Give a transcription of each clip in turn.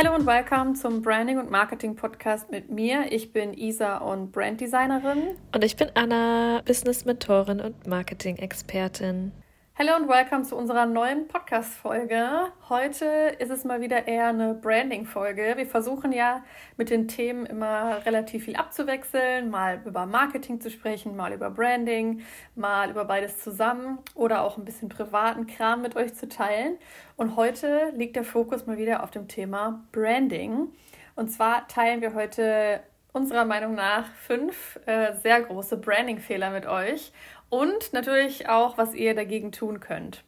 Hallo und willkommen zum Branding und Marketing Podcast mit mir. Ich bin Isa und Branddesignerin. Und ich bin Anna, Business Mentorin und Marketing Expertin. Hallo und willkommen zu unserer neuen Podcast-Folge. Heute ist es mal wieder eher eine Branding-Folge. Wir versuchen ja mit den Themen immer relativ viel abzuwechseln, mal über Marketing zu sprechen, mal über Branding, mal über beides zusammen oder auch ein bisschen privaten Kram mit euch zu teilen. Und heute liegt der Fokus mal wieder auf dem Thema Branding. Und zwar teilen wir heute unserer Meinung nach fünf äh, sehr große Branding-Fehler mit euch und natürlich auch, was ihr dagegen tun könnt.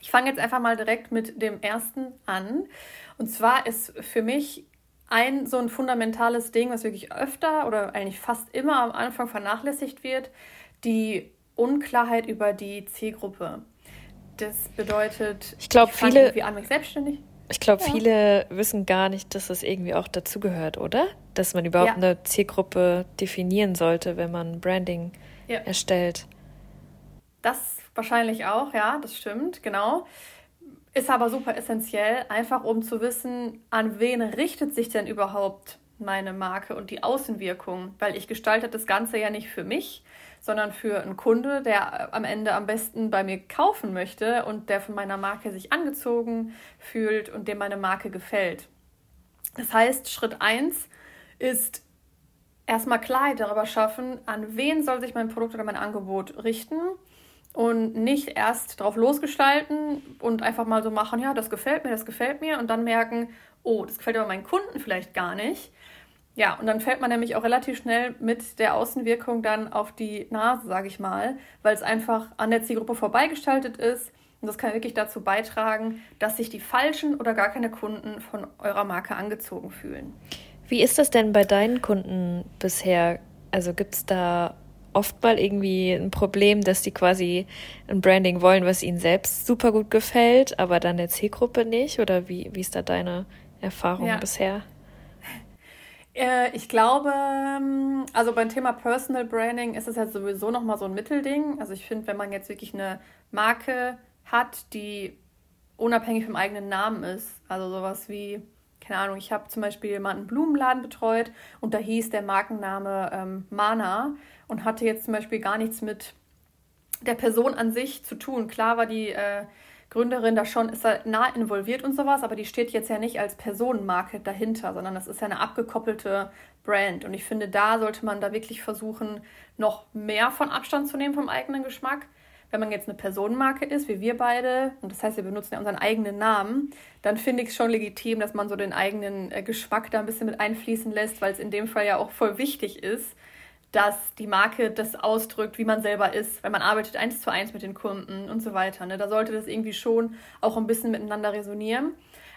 Ich fange jetzt einfach mal direkt mit dem ersten an. Und zwar ist für mich ein so ein fundamentales Ding, was wirklich öfter oder eigentlich fast immer am Anfang vernachlässigt wird, die Unklarheit über die Zielgruppe. Das bedeutet, ich glaube, viele irgendwie an mich selbstständig. Ich glaube, ja. viele wissen gar nicht, dass das irgendwie auch dazugehört, oder? Dass man überhaupt ja. eine Zielgruppe definieren sollte, wenn man Branding ja. erstellt. Das wahrscheinlich auch, ja, das stimmt, genau. Ist aber super essentiell, einfach um zu wissen, an wen richtet sich denn überhaupt meine Marke und die Außenwirkung, weil ich gestalte das Ganze ja nicht für mich, sondern für einen Kunde, der am Ende am besten bei mir kaufen möchte und der von meiner Marke sich angezogen fühlt und dem meine Marke gefällt. Das heißt, Schritt 1 ist erstmal Klarheit darüber schaffen, an wen soll sich mein Produkt oder mein Angebot richten und nicht erst drauf losgestalten und einfach mal so machen, ja, das gefällt mir, das gefällt mir und dann merken, oh, das gefällt aber meinen Kunden vielleicht gar nicht. Ja, und dann fällt man nämlich auch relativ schnell mit der Außenwirkung dann auf die Nase, sage ich mal, weil es einfach an der Zielgruppe vorbeigestaltet ist. Und das kann wirklich dazu beitragen, dass sich die falschen oder gar keine Kunden von eurer Marke angezogen fühlen. Wie ist das denn bei deinen Kunden bisher? Also gibt es da oft mal irgendwie ein Problem, dass die quasi ein Branding wollen, was ihnen selbst super gut gefällt, aber dann der Zielgruppe nicht? Oder wie, wie ist da deine Erfahrung ja. bisher? Äh, ich glaube, ähm, also beim Thema Personal Branding ist es ja sowieso nochmal so ein Mittelding. Also ich finde, wenn man jetzt wirklich eine Marke hat, die unabhängig vom eigenen Namen ist, also sowas wie keine Ahnung, ich habe zum Beispiel mal einen Blumenladen betreut und da hieß der Markenname ähm, Mana und hatte jetzt zum Beispiel gar nichts mit der Person an sich zu tun. Klar war die äh, Gründerin da schon, ist da nah involviert und sowas, aber die steht jetzt ja nicht als Personenmarke dahinter, sondern das ist ja eine abgekoppelte Brand. Und ich finde, da sollte man da wirklich versuchen, noch mehr von Abstand zu nehmen vom eigenen Geschmack wenn man jetzt eine Personenmarke ist, wie wir beide, und das heißt, wir benutzen ja unseren eigenen Namen, dann finde ich es schon legitim, dass man so den eigenen äh, Geschmack da ein bisschen mit einfließen lässt, weil es in dem Fall ja auch voll wichtig ist, dass die Marke das ausdrückt, wie man selber ist, weil man arbeitet eins zu eins mit den Kunden und so weiter. Ne? Da sollte das irgendwie schon auch ein bisschen miteinander resonieren.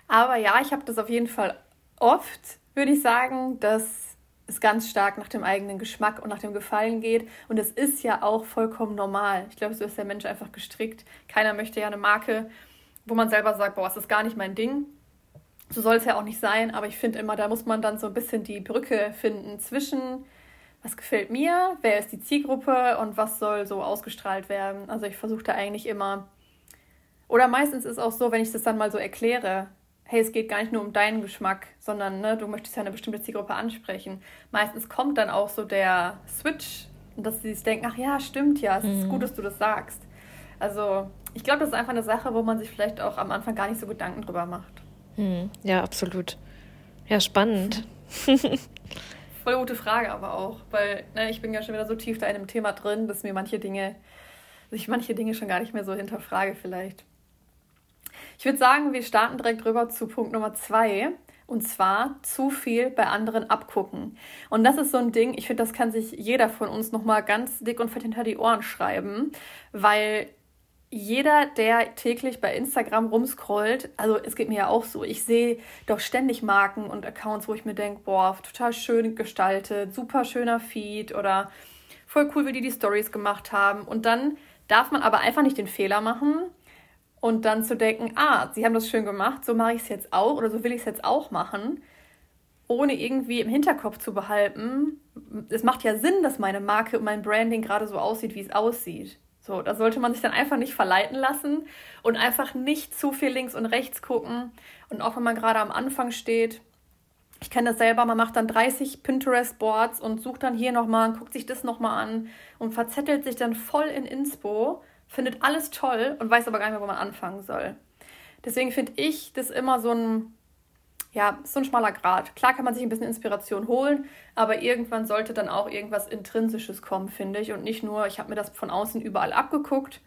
Aber ja, ich habe das auf jeden Fall oft, würde ich sagen, dass es ganz stark nach dem eigenen Geschmack und nach dem Gefallen geht. Und es ist ja auch vollkommen normal. Ich glaube, so ist der Mensch einfach gestrickt. Keiner möchte ja eine Marke, wo man selber sagt, boah, es ist gar nicht mein Ding. So soll es ja auch nicht sein, aber ich finde immer, da muss man dann so ein bisschen die Brücke finden zwischen, was gefällt mir, wer ist die Zielgruppe und was soll so ausgestrahlt werden. Also ich versuche da eigentlich immer, oder meistens ist es auch so, wenn ich das dann mal so erkläre, hey, es geht gar nicht nur um deinen Geschmack, sondern ne, du möchtest ja eine bestimmte Zielgruppe ansprechen. Meistens kommt dann auch so der Switch, dass sie sich denken, ach ja, stimmt ja, es mhm. ist gut, dass du das sagst. Also ich glaube, das ist einfach eine Sache, wo man sich vielleicht auch am Anfang gar nicht so Gedanken drüber macht. Mhm. Ja, absolut. Ja, spannend. Voll gute Frage aber auch, weil ne, ich bin ja schon wieder so tief da in dem Thema drin, dass mir manche Dinge, ich manche Dinge schon gar nicht mehr so hinterfrage vielleicht. Ich würde sagen, wir starten direkt rüber zu Punkt Nummer zwei. Und zwar zu viel bei anderen abgucken. Und das ist so ein Ding, ich finde, das kann sich jeder von uns nochmal ganz dick und fett hinter die Ohren schreiben, weil jeder, der täglich bei Instagram rumscrollt, also es geht mir ja auch so, ich sehe doch ständig Marken und Accounts, wo ich mir denke, boah, total schön gestaltet, super schöner Feed oder voll cool, wie die die Stories gemacht haben. Und dann darf man aber einfach nicht den Fehler machen, und dann zu denken, ah, sie haben das schön gemacht, so mache ich es jetzt auch oder so will ich es jetzt auch machen, ohne irgendwie im Hinterkopf zu behalten, es macht ja Sinn, dass meine Marke und mein Branding gerade so aussieht, wie es aussieht. So, da sollte man sich dann einfach nicht verleiten lassen und einfach nicht zu viel links und rechts gucken. Und auch wenn man gerade am Anfang steht, ich kenne das selber, man macht dann 30 Pinterest-Boards und sucht dann hier nochmal und guckt sich das nochmal an und verzettelt sich dann voll in Inspo, findet alles toll und weiß aber gar nicht mehr, wo man anfangen soll. Deswegen finde ich das immer so ein, ja, so ein schmaler Grad. Klar kann man sich ein bisschen Inspiration holen, aber irgendwann sollte dann auch irgendwas Intrinsisches kommen, finde ich. Und nicht nur, ich habe mir das von außen überall abgeguckt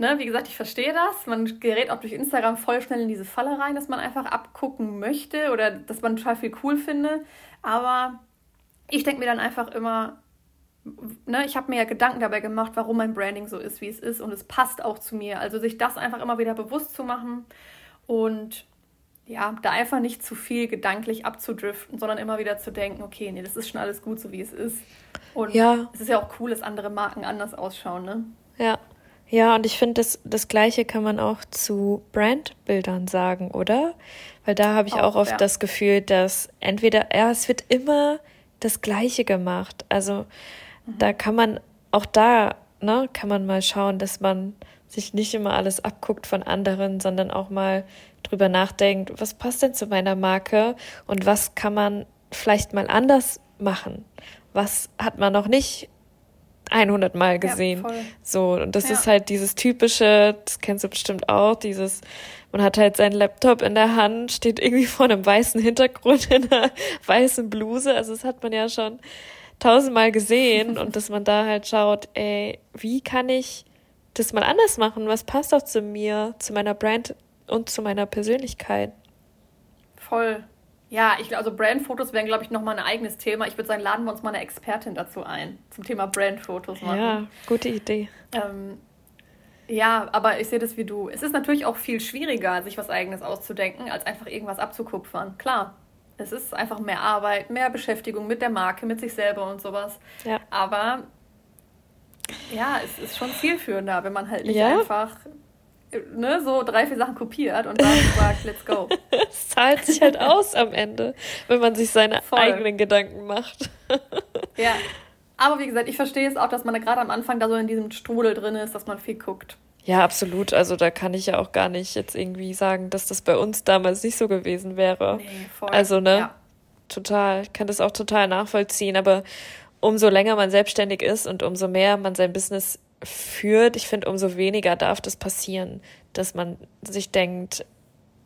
Ne, wie gesagt, ich verstehe das. Man gerät auch durch Instagram voll schnell in diese Falle rein, dass man einfach abgucken möchte oder dass man total viel cool finde. Aber ich denke mir dann einfach immer, ne, ich habe mir ja Gedanken dabei gemacht, warum mein Branding so ist, wie es ist und es passt auch zu mir. Also sich das einfach immer wieder bewusst zu machen und ja, da einfach nicht zu viel gedanklich abzudriften, sondern immer wieder zu denken, okay, nee, das ist schon alles gut, so wie es ist. Und ja. es ist ja auch cool, dass andere Marken anders ausschauen, ne? Ja, ja, und ich finde, das, das Gleiche kann man auch zu Brandbildern sagen, oder? Weil da habe ich auch, auch oft ja. das Gefühl, dass entweder, ja, es wird immer das Gleiche gemacht. Also mhm. da kann man, auch da, ne, kann man mal schauen, dass man sich nicht immer alles abguckt von anderen, sondern auch mal drüber nachdenkt, was passt denn zu meiner Marke und was kann man vielleicht mal anders machen? Was hat man noch nicht 100 Mal gesehen. Ja, so, und das ja. ist halt dieses typische, das kennst du bestimmt auch, dieses, man hat halt seinen Laptop in der Hand, steht irgendwie vor einem weißen Hintergrund in einer weißen Bluse. Also das hat man ja schon tausendmal gesehen und dass man da halt schaut, ey, wie kann ich das mal anders machen? Was passt auch zu mir, zu meiner Brand und zu meiner Persönlichkeit? Voll. Ja, ich, also Brandfotos wären, glaube ich, nochmal ein eigenes Thema. Ich würde sagen, laden wir uns mal eine Expertin dazu ein, zum Thema Brandfotos machen. Ja, gute Idee. Ähm, ja, aber ich sehe das wie du. Es ist natürlich auch viel schwieriger, sich was Eigenes auszudenken, als einfach irgendwas abzukupfern. Klar, es ist einfach mehr Arbeit, mehr Beschäftigung mit der Marke, mit sich selber und sowas. Ja. Aber ja, es ist schon zielführender, wenn man halt nicht ja. einfach ne, so drei, vier Sachen kopiert und dann sagt, let's go. Es zahlt sich halt aus am Ende, wenn man sich seine Voll. eigenen Gedanken macht. ja. Aber wie gesagt, ich verstehe es auch, dass man da gerade am Anfang da so in diesem Strudel drin ist, dass man viel guckt. Ja, absolut. Also da kann ich ja auch gar nicht jetzt irgendwie sagen, dass das bei uns damals nicht so gewesen wäre. Nee, voll. Also, ne? Ja. Total. Ich kann das auch total nachvollziehen. Aber umso länger man selbstständig ist und umso mehr man sein Business führt, ich finde, umso weniger darf das passieren, dass man sich denkt,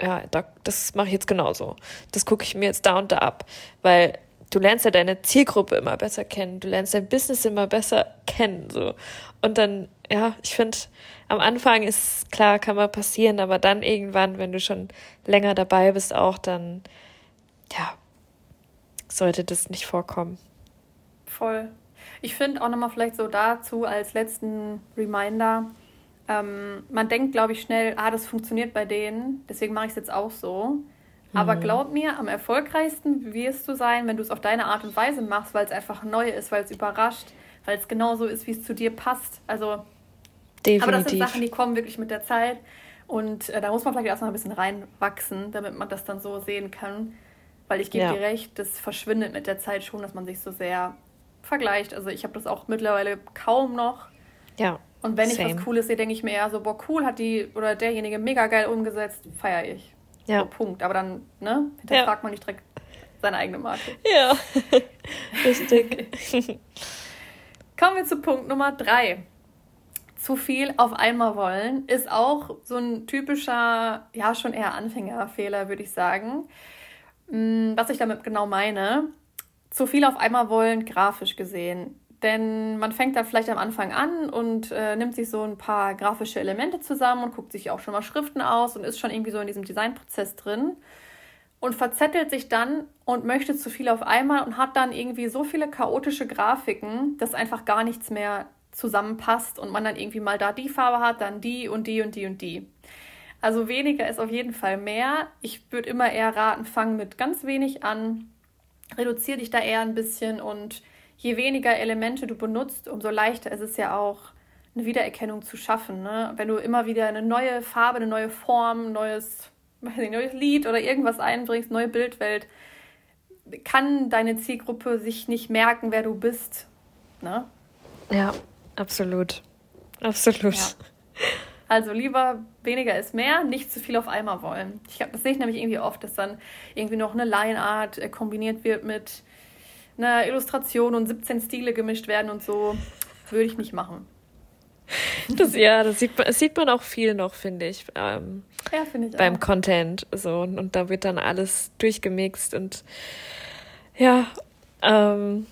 ja, das mache ich jetzt genauso. Das gucke ich mir jetzt da und da ab. Weil du lernst ja deine Zielgruppe immer besser kennen, du lernst dein Business immer besser kennen. So. Und dann, ja, ich finde, am Anfang ist klar, kann mal passieren, aber dann irgendwann, wenn du schon länger dabei bist, auch, dann, ja, sollte das nicht vorkommen. Voll. Ich finde auch nochmal vielleicht so dazu als letzten Reminder, ähm, man denkt, glaube ich, schnell, ah, das funktioniert bei denen, deswegen mache ich es jetzt auch so. Aber mhm. glaub mir, am erfolgreichsten wirst du sein, wenn du es auf deine Art und Weise machst, weil es einfach neu ist, weil es überrascht, weil es genauso ist, wie es zu dir passt. Also, Definitiv. aber das sind Sachen, die kommen wirklich mit der Zeit. Und äh, da muss man vielleicht erstmal ein bisschen reinwachsen, damit man das dann so sehen kann. Weil ich gebe ja. dir recht, das verschwindet mit der Zeit schon, dass man sich so sehr vergleicht. Also ich habe das auch mittlerweile kaum noch. Ja. Und wenn same. ich was Cooles sehe, denke ich mir eher so, boah, cool, hat die oder derjenige mega geil umgesetzt, feiere ich. Ja. So, Punkt. Aber dann, ne, hinterfragt ja. man nicht direkt seine eigene Marke. Ja, richtig. Kommen wir zu Punkt Nummer drei. Zu viel auf einmal wollen ist auch so ein typischer, ja, schon eher Anfängerfehler, würde ich sagen. Hm, was ich damit genau meine, zu viel auf einmal wollen, grafisch gesehen. Denn man fängt da vielleicht am Anfang an und äh, nimmt sich so ein paar grafische Elemente zusammen und guckt sich auch schon mal Schriften aus und ist schon irgendwie so in diesem Designprozess drin und verzettelt sich dann und möchte zu viel auf einmal und hat dann irgendwie so viele chaotische Grafiken, dass einfach gar nichts mehr zusammenpasst und man dann irgendwie mal da die Farbe hat, dann die und die und die und die. Also weniger ist auf jeden Fall mehr. Ich würde immer eher raten, fangen mit ganz wenig an reduziere dich da eher ein bisschen und je weniger Elemente du benutzt, umso leichter ist es ja auch, eine Wiedererkennung zu schaffen. Ne? Wenn du immer wieder eine neue Farbe, eine neue Form, ein neues, nicht, neues Lied oder irgendwas einbringst, neue Bildwelt, kann deine Zielgruppe sich nicht merken, wer du bist. Ne? Ja, Absolut. Absolut. Ja. Also lieber weniger ist mehr, nicht zu viel auf einmal wollen. Ich glaube, das sehe ich nämlich irgendwie oft, dass dann irgendwie noch eine Line Art äh, kombiniert wird mit einer Illustration und 17 Stile gemischt werden und so. Würde ich nicht machen. Das, ja, das sieht, man, das sieht man auch viel noch, finde ich. Ähm, ja, finde ich Beim auch. Content. So, und, und, da wird dann alles durchgemixt und ja, ähm,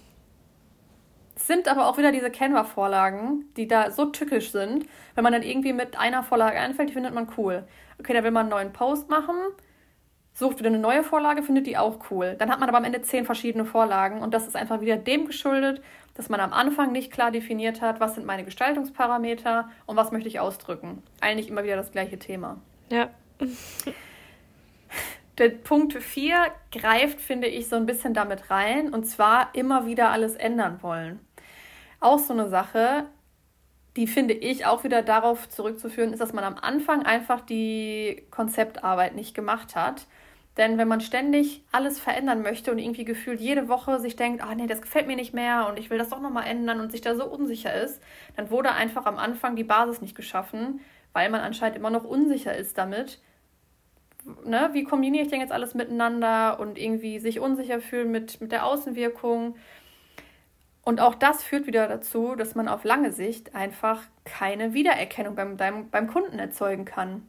sind aber auch wieder diese Canva-Vorlagen, die da so tückisch sind. Wenn man dann irgendwie mit einer Vorlage einfällt, die findet man cool. Okay, da will man einen neuen Post machen, sucht wieder eine neue Vorlage, findet die auch cool. Dann hat man aber am Ende zehn verschiedene Vorlagen und das ist einfach wieder dem geschuldet, dass man am Anfang nicht klar definiert hat, was sind meine Gestaltungsparameter und was möchte ich ausdrücken. Eigentlich immer wieder das gleiche Thema. Ja. Der Punkt 4 greift, finde ich, so ein bisschen damit rein und zwar immer wieder alles ändern wollen. Auch so eine Sache, die finde ich auch wieder darauf zurückzuführen, ist, dass man am Anfang einfach die Konzeptarbeit nicht gemacht hat. Denn wenn man ständig alles verändern möchte und irgendwie gefühlt jede Woche sich denkt, ah nee, das gefällt mir nicht mehr und ich will das doch nochmal ändern und sich da so unsicher ist, dann wurde einfach am Anfang die Basis nicht geschaffen, weil man anscheinend immer noch unsicher ist damit. Ne? Wie kombiniere ich denn jetzt alles miteinander und irgendwie sich unsicher fühlen mit, mit der Außenwirkung? Und auch das führt wieder dazu, dass man auf lange Sicht einfach keine Wiedererkennung beim, beim, beim Kunden erzeugen kann.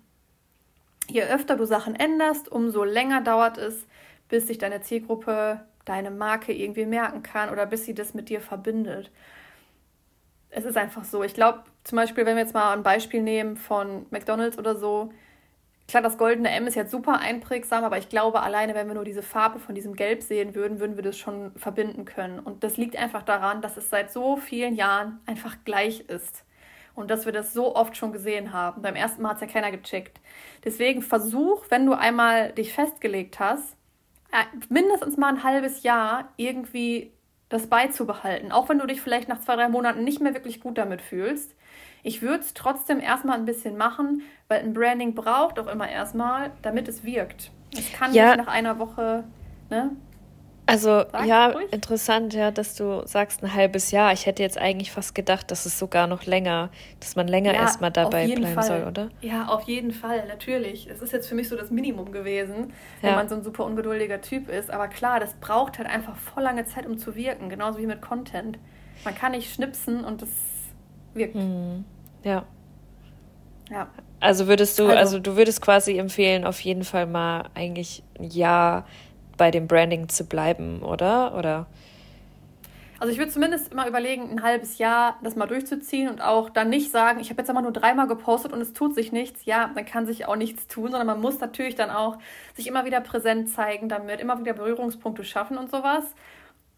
Je öfter du Sachen änderst, umso länger dauert es, bis sich deine Zielgruppe deine Marke irgendwie merken kann oder bis sie das mit dir verbindet. Es ist einfach so. Ich glaube, zum Beispiel, wenn wir jetzt mal ein Beispiel nehmen von McDonalds oder so, Klar, das goldene M ist jetzt super einprägsam, aber ich glaube, alleine, wenn wir nur diese Farbe von diesem Gelb sehen würden, würden wir das schon verbinden können. Und das liegt einfach daran, dass es seit so vielen Jahren einfach gleich ist. Und dass wir das so oft schon gesehen haben. Beim ersten Mal hat es ja keiner gecheckt. Deswegen versuch, wenn du einmal dich festgelegt hast, äh, mindestens mal ein halbes Jahr irgendwie das beizubehalten. Auch wenn du dich vielleicht nach zwei, drei Monaten nicht mehr wirklich gut damit fühlst. Ich würde es trotzdem erstmal ein bisschen machen, weil ein Branding braucht auch immer erstmal, damit es wirkt. Es kann ja. nicht nach einer Woche, ne? Also Sag ja, ruhig. interessant, ja, dass du sagst ein halbes Jahr. Ich hätte jetzt eigentlich fast gedacht, dass es sogar noch länger, dass man länger ja, erstmal dabei bleiben Fall. soll, oder? Ja, auf jeden Fall, natürlich. Es ist jetzt für mich so das Minimum gewesen, ja. wenn man so ein super ungeduldiger Typ ist. Aber klar, das braucht halt einfach voll lange Zeit, um zu wirken, genauso wie mit Content. Man kann nicht schnipsen und das wirkt. Hm. Ja. Ja. Also würdest du, also, also du würdest quasi empfehlen, auf jeden Fall mal eigentlich ein Jahr bei dem Branding zu bleiben, oder? Oder? Also ich würde zumindest immer überlegen, ein halbes Jahr das mal durchzuziehen und auch dann nicht sagen, ich habe jetzt einmal nur dreimal gepostet und es tut sich nichts. Ja, dann kann sich auch nichts tun, sondern man muss natürlich dann auch sich immer wieder präsent zeigen damit, immer wieder Berührungspunkte schaffen und sowas.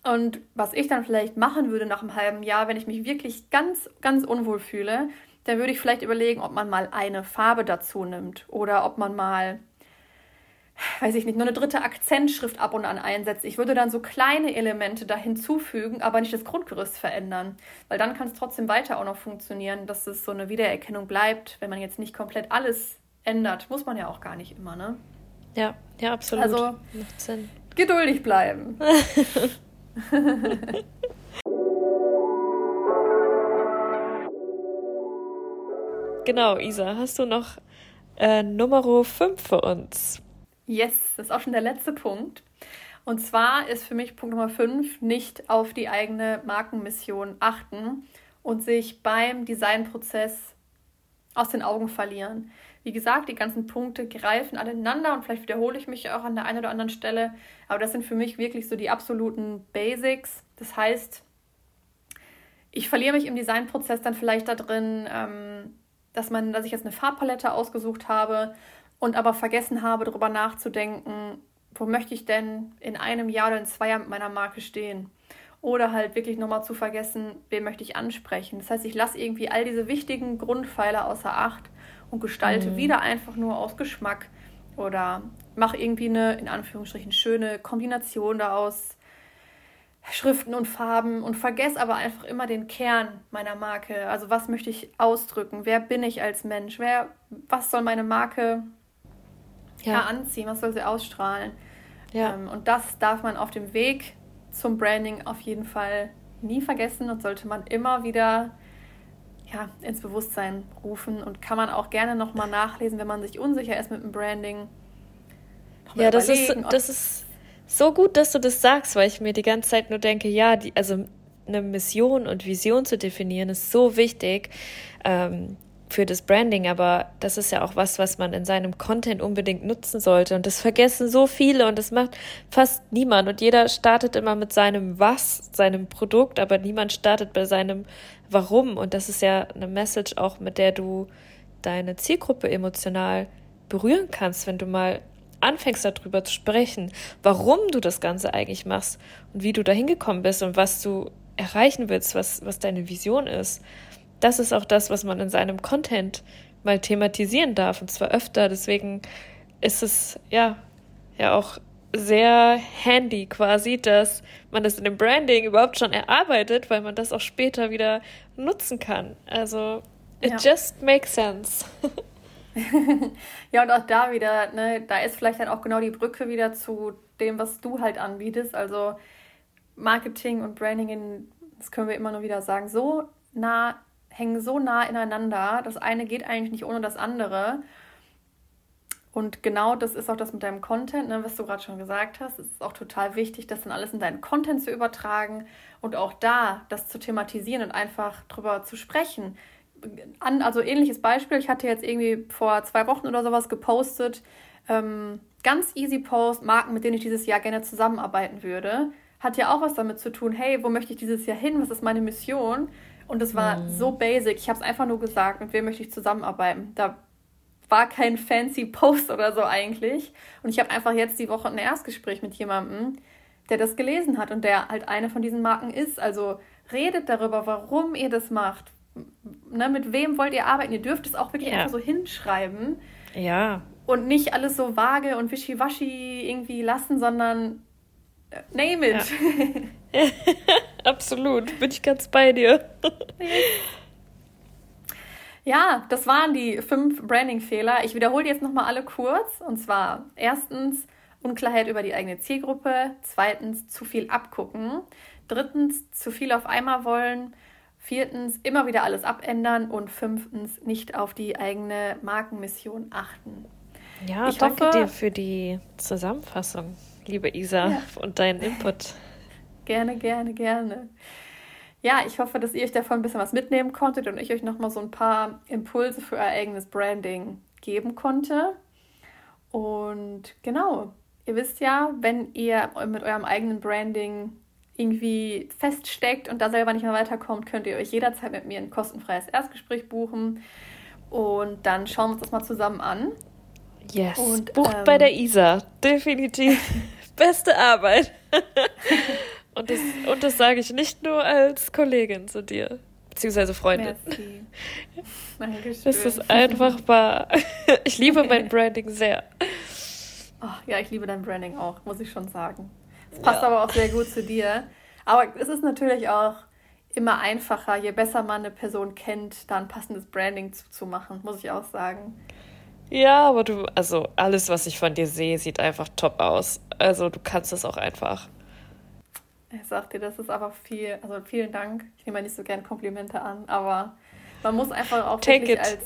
Und was ich dann vielleicht machen würde nach einem halben Jahr, wenn ich mich wirklich ganz, ganz unwohl fühle, dann würde ich vielleicht überlegen, ob man mal eine Farbe dazu nimmt oder ob man mal, weiß ich nicht, nur eine dritte Akzentschrift ab und an einsetzt. Ich würde dann so kleine Elemente da hinzufügen, aber nicht das Grundgerüst verändern, weil dann kann es trotzdem weiter auch noch funktionieren, dass es so eine Wiedererkennung bleibt, wenn man jetzt nicht komplett alles ändert. Muss man ja auch gar nicht immer, ne? Ja, ja, absolut. Also, geduldig bleiben. genau, Isa, hast du noch äh, Nummer 5 für uns? Yes, das ist auch schon der letzte Punkt. Und zwar ist für mich Punkt Nummer 5 nicht auf die eigene Markenmission achten und sich beim Designprozess aus den Augen verlieren. Wie gesagt, die ganzen Punkte greifen alle ineinander und vielleicht wiederhole ich mich auch an der einen oder anderen Stelle, aber das sind für mich wirklich so die absoluten Basics. Das heißt, ich verliere mich im Designprozess dann vielleicht da drin, ähm, dass man, dass ich jetzt eine Farbpalette ausgesucht habe und aber vergessen habe, darüber nachzudenken, wo möchte ich denn in einem Jahr oder in zwei Jahren mit meiner Marke stehen? Oder halt wirklich nochmal zu vergessen, wen möchte ich ansprechen. Das heißt, ich lasse irgendwie all diese wichtigen Grundpfeiler außer Acht und gestalte mhm. wieder einfach nur aus Geschmack oder mache irgendwie eine, in Anführungsstrichen, schöne Kombination da aus Schriften und Farben und vergesse aber einfach immer den Kern meiner Marke. Also was möchte ich ausdrücken? Wer bin ich als Mensch? Wer, was soll meine Marke ja. anziehen? Was soll sie ausstrahlen? Ja. Ähm, und das darf man auf dem Weg zum Branding auf jeden Fall nie vergessen und sollte man immer wieder ja, ins Bewusstsein rufen. Und kann man auch gerne nochmal nachlesen, wenn man sich unsicher ist mit dem Branding. Ja, das ist, das ist so gut, dass du das sagst, weil ich mir die ganze Zeit nur denke, ja, die, also eine Mission und Vision zu definieren ist so wichtig ähm, für das Branding, aber das ist ja auch was, was man in seinem Content unbedingt nutzen sollte. Und das vergessen so viele und das macht fast niemand. Und jeder startet immer mit seinem Was, seinem Produkt, aber niemand startet bei seinem Warum und das ist ja eine Message auch, mit der du deine Zielgruppe emotional berühren kannst, wenn du mal anfängst darüber zu sprechen, warum du das Ganze eigentlich machst und wie du da hingekommen bist und was du erreichen willst, was, was deine Vision ist. Das ist auch das, was man in seinem Content mal thematisieren darf und zwar öfter. Deswegen ist es ja, ja auch sehr handy quasi, dass man das in dem Branding überhaupt schon erarbeitet, weil man das auch später wieder nutzen kann. Also, it ja. just makes sense. ja, und auch da wieder, ne, da ist vielleicht dann auch genau die Brücke wieder zu dem, was du halt anbietest. Also Marketing und Branding, das können wir immer nur wieder sagen, so nah, hängen so nah ineinander. Das eine geht eigentlich nicht ohne das andere. Und genau das ist auch das mit deinem Content, ne, was du gerade schon gesagt hast. Es ist auch total wichtig, das dann alles in deinen Content zu übertragen und auch da das zu thematisieren und einfach drüber zu sprechen an, also ähnliches Beispiel, ich hatte jetzt irgendwie vor zwei Wochen oder sowas gepostet, ähm, ganz easy Post, Marken, mit denen ich dieses Jahr gerne zusammenarbeiten würde. Hat ja auch was damit zu tun, hey, wo möchte ich dieses Jahr hin? Was ist meine Mission? Und es war mhm. so basic. Ich habe es einfach nur gesagt, mit wem möchte ich zusammenarbeiten. Da war kein fancy Post oder so eigentlich. Und ich habe einfach jetzt die Woche ein Erstgespräch mit jemandem, der das gelesen hat und der halt eine von diesen Marken ist. Also redet darüber, warum ihr das macht, ne, mit wem wollt ihr arbeiten? Ihr dürft es auch wirklich ja. einfach so hinschreiben. Ja. Und nicht alles so vage und wischiwaschi irgendwie lassen, sondern äh, name it. Ja. Absolut, bin ich ganz bei dir. ja, das waren die fünf Branding-Fehler. Ich wiederhole jetzt nochmal alle kurz. Und zwar erstens Unklarheit über die eigene Zielgruppe. Zweitens zu viel abgucken. Drittens zu viel auf einmal wollen. Viertens, immer wieder alles abändern. Und fünftens, nicht auf die eigene Markenmission achten. Ja, ich danke hoffe, dir für die Zusammenfassung, liebe Isa, ja. und deinen Input. Gerne, gerne, gerne. Ja, ich hoffe, dass ihr euch davon ein bisschen was mitnehmen konntet und ich euch nochmal so ein paar Impulse für euer eigenes Branding geben konnte. Und genau, ihr wisst ja, wenn ihr mit eurem eigenen Branding irgendwie feststeckt und da selber nicht mehr weiterkommt, könnt ihr euch jederzeit mit mir ein kostenfreies Erstgespräch buchen. Und dann schauen wir uns das mal zusammen an. Yes. Und, Bucht ähm, bei der Isa. Definitiv. Beste Arbeit. und, das, und das sage ich nicht nur als Kollegin zu dir, beziehungsweise Freundin. Merci. Dankeschön. Das ist einfach wahr. Ich liebe mein Branding sehr. Oh, ja, ich liebe dein Branding auch, muss ich schon sagen. Es passt ja. aber auch sehr gut zu dir. Aber es ist natürlich auch immer einfacher, je besser man eine Person kennt, da ein passendes Branding zuzumachen, muss ich auch sagen. Ja, aber du, also alles, was ich von dir sehe, sieht einfach top aus. Also du kannst es auch einfach. Ich sag dir, das ist aber viel, also vielen Dank. Ich nehme ja nicht so gerne Komplimente an, aber man muss einfach auch take wirklich it. als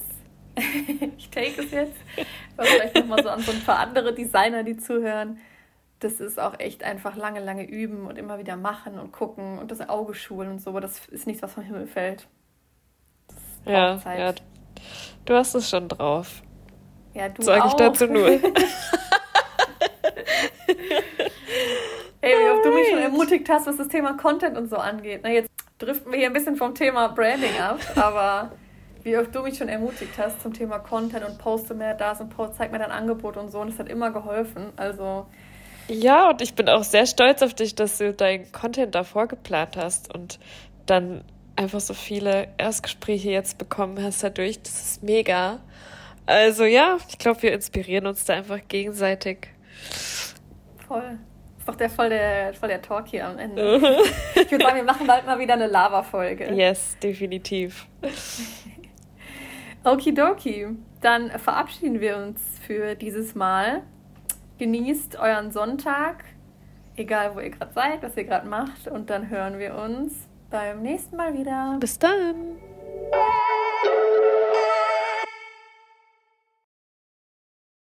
ich take es jetzt, vielleicht nochmal so an so ein paar andere Designer, die zuhören das ist auch echt einfach lange, lange üben und immer wieder machen und gucken und das Auge schulen und so. Das ist nichts, was vom Himmel fällt. Ja, Zeit. ja. Du hast es schon drauf. Ja, du Sag auch. ich dazu nur. Ey, wie oft du mich schon ermutigt hast, was das Thema Content und so angeht. Na, jetzt driften wir hier ein bisschen vom Thema Branding ab, aber wie oft du mich schon ermutigt hast zum Thema Content und poste mehr das und post, zeig mir dein Angebot und so und es hat immer geholfen. Also ja, und ich bin auch sehr stolz auf dich, dass du deinen Content davor geplant hast und dann einfach so viele Erstgespräche jetzt bekommen hast dadurch. Das ist mega. Also ja, ich glaube, wir inspirieren uns da einfach gegenseitig. Voll. Ist doch der voll der, voll der Talk hier am Ende. ich würde sagen, wir machen bald mal wieder eine Lava-Folge. Yes, definitiv. Okidoki. Dann verabschieden wir uns für dieses Mal. Genießt euren Sonntag, egal wo ihr gerade seid, was ihr gerade macht. Und dann hören wir uns beim nächsten Mal wieder. Bis dann.